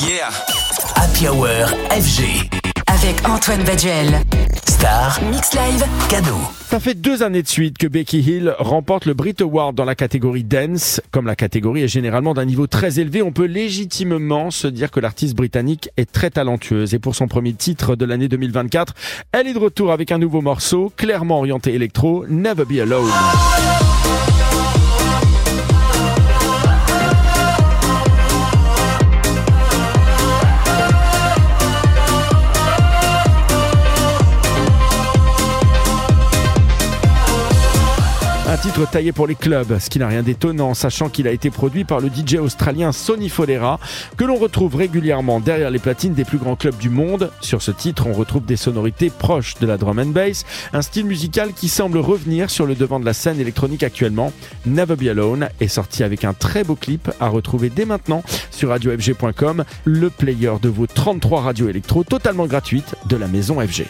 Yeah. Happy Hour FG. Avec Antoine Baduel. Star. Mix Live. Cadeau. Ça fait deux années de suite que Becky Hill remporte le Brit Award dans la catégorie dance. Comme la catégorie est généralement d'un niveau très élevé, on peut légitimement se dire que l'artiste britannique est très talentueuse. Et pour son premier titre de l'année 2024, elle est de retour avec un nouveau morceau, clairement orienté électro, Never Be Alone. Titre taillé pour les clubs, ce qui n'a rien d'étonnant, sachant qu'il a été produit par le DJ australien Sonny Fodera, que l'on retrouve régulièrement derrière les platines des plus grands clubs du monde. Sur ce titre, on retrouve des sonorités proches de la drum and bass, un style musical qui semble revenir sur le devant de la scène électronique actuellement. Never Be Alone est sorti avec un très beau clip à retrouver dès maintenant sur radiofg.com, le player de vos 33 radios électro totalement gratuites de la maison FG.